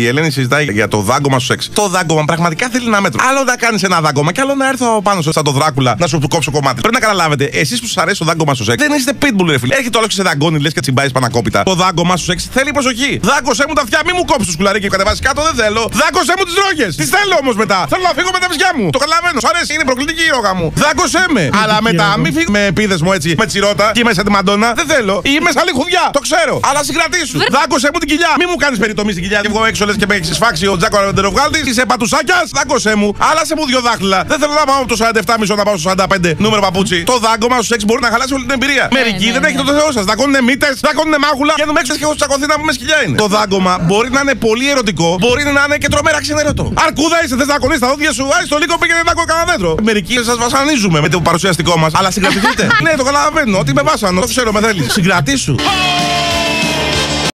Η Ελένη συζητάει για το δάγκωμα στο σεξ. Το δάγκωμα πραγματικά θέλει ένα μέτρο. Άλλο να κάνεις ένα δάγκωμα και άλλο να έρθω πάνω σου σαν το δράκουλα να σου του κόψω κομμάτι. Πρέπει να καταλάβετε, εσείς που σας αρέσει το δάγκωμα στο σεξ, δεν είστε pitbull, ρε φίλε. Έρχεται όλο και σε δαγκώνει, λες και τσιμπάει πανακόπιτα. Το δάγκωμα στο σεξ θέλει προσοχή. Δάγκωσέ μου τα αυτιά, μη μου κόψεις το σκουλαρίκι και κατεβάσεις κάτω, δεν θέλω. Δάγκωσέ μου τις ρόγες. Τις θέλω όμως μετά. Θέλω να φύγω με τα βυζιά μου. Το καταλαβαίνω, σου αρέσει, είναι προκλητική η ρόγα μου. Δάγκωσέ με. Αλλά μετά μη φύγω με επίδες μου έτσι με τσιρότα και μέσα τη μαντόνα. Δεν θέλω. Ή μέσα λιχουδιά, το ξέρω. Αλλά συγκρατήσου. Δάγκωσέ μου την κοιλιά. Μη μου κάνεις περιτομή στην κοιλιά και βγω έξω λες και με έχεις σφάξει ο Τζάκο Αντεροβγάλτη. Είσαι πατουσάκιας, δάγκωσέ μου. Αλλά σε μου δύο δάχτυλα. Δεν θέλω να πάω από το 47 μισό να πάω στο 45 νούμερο παπούτσι. Το δάγκωμα στους 6 μπορεί να χαλάσει όλη την εμπειρία. Μερικοί ναι, δεν ναι. έχετε το θεό σας. Δακώνουν μύτες, δακώνουν μάγουλα. Και εδώ έξω και έχω τσακωθεί να πούμε σκυλιά είναι. Το δάγκωμα μπορεί να είναι πολύ ερωτικό, μπορεί να είναι και τρομερά ξενερωτό. Αρκούδα είσαι, θες να κονεί τα δόντια σου, άι στο λίγο πήγαινε να κόκκι κανένα δέντρο. Μερικοί σας βασανίζουμε με το παρουσιαστικό μας, αλλά συγκρατηθείτε. ναι, το καταλαβαίνω, ότι με βάσανο, το ξέρω με θέλεις. Συγκρατήσου.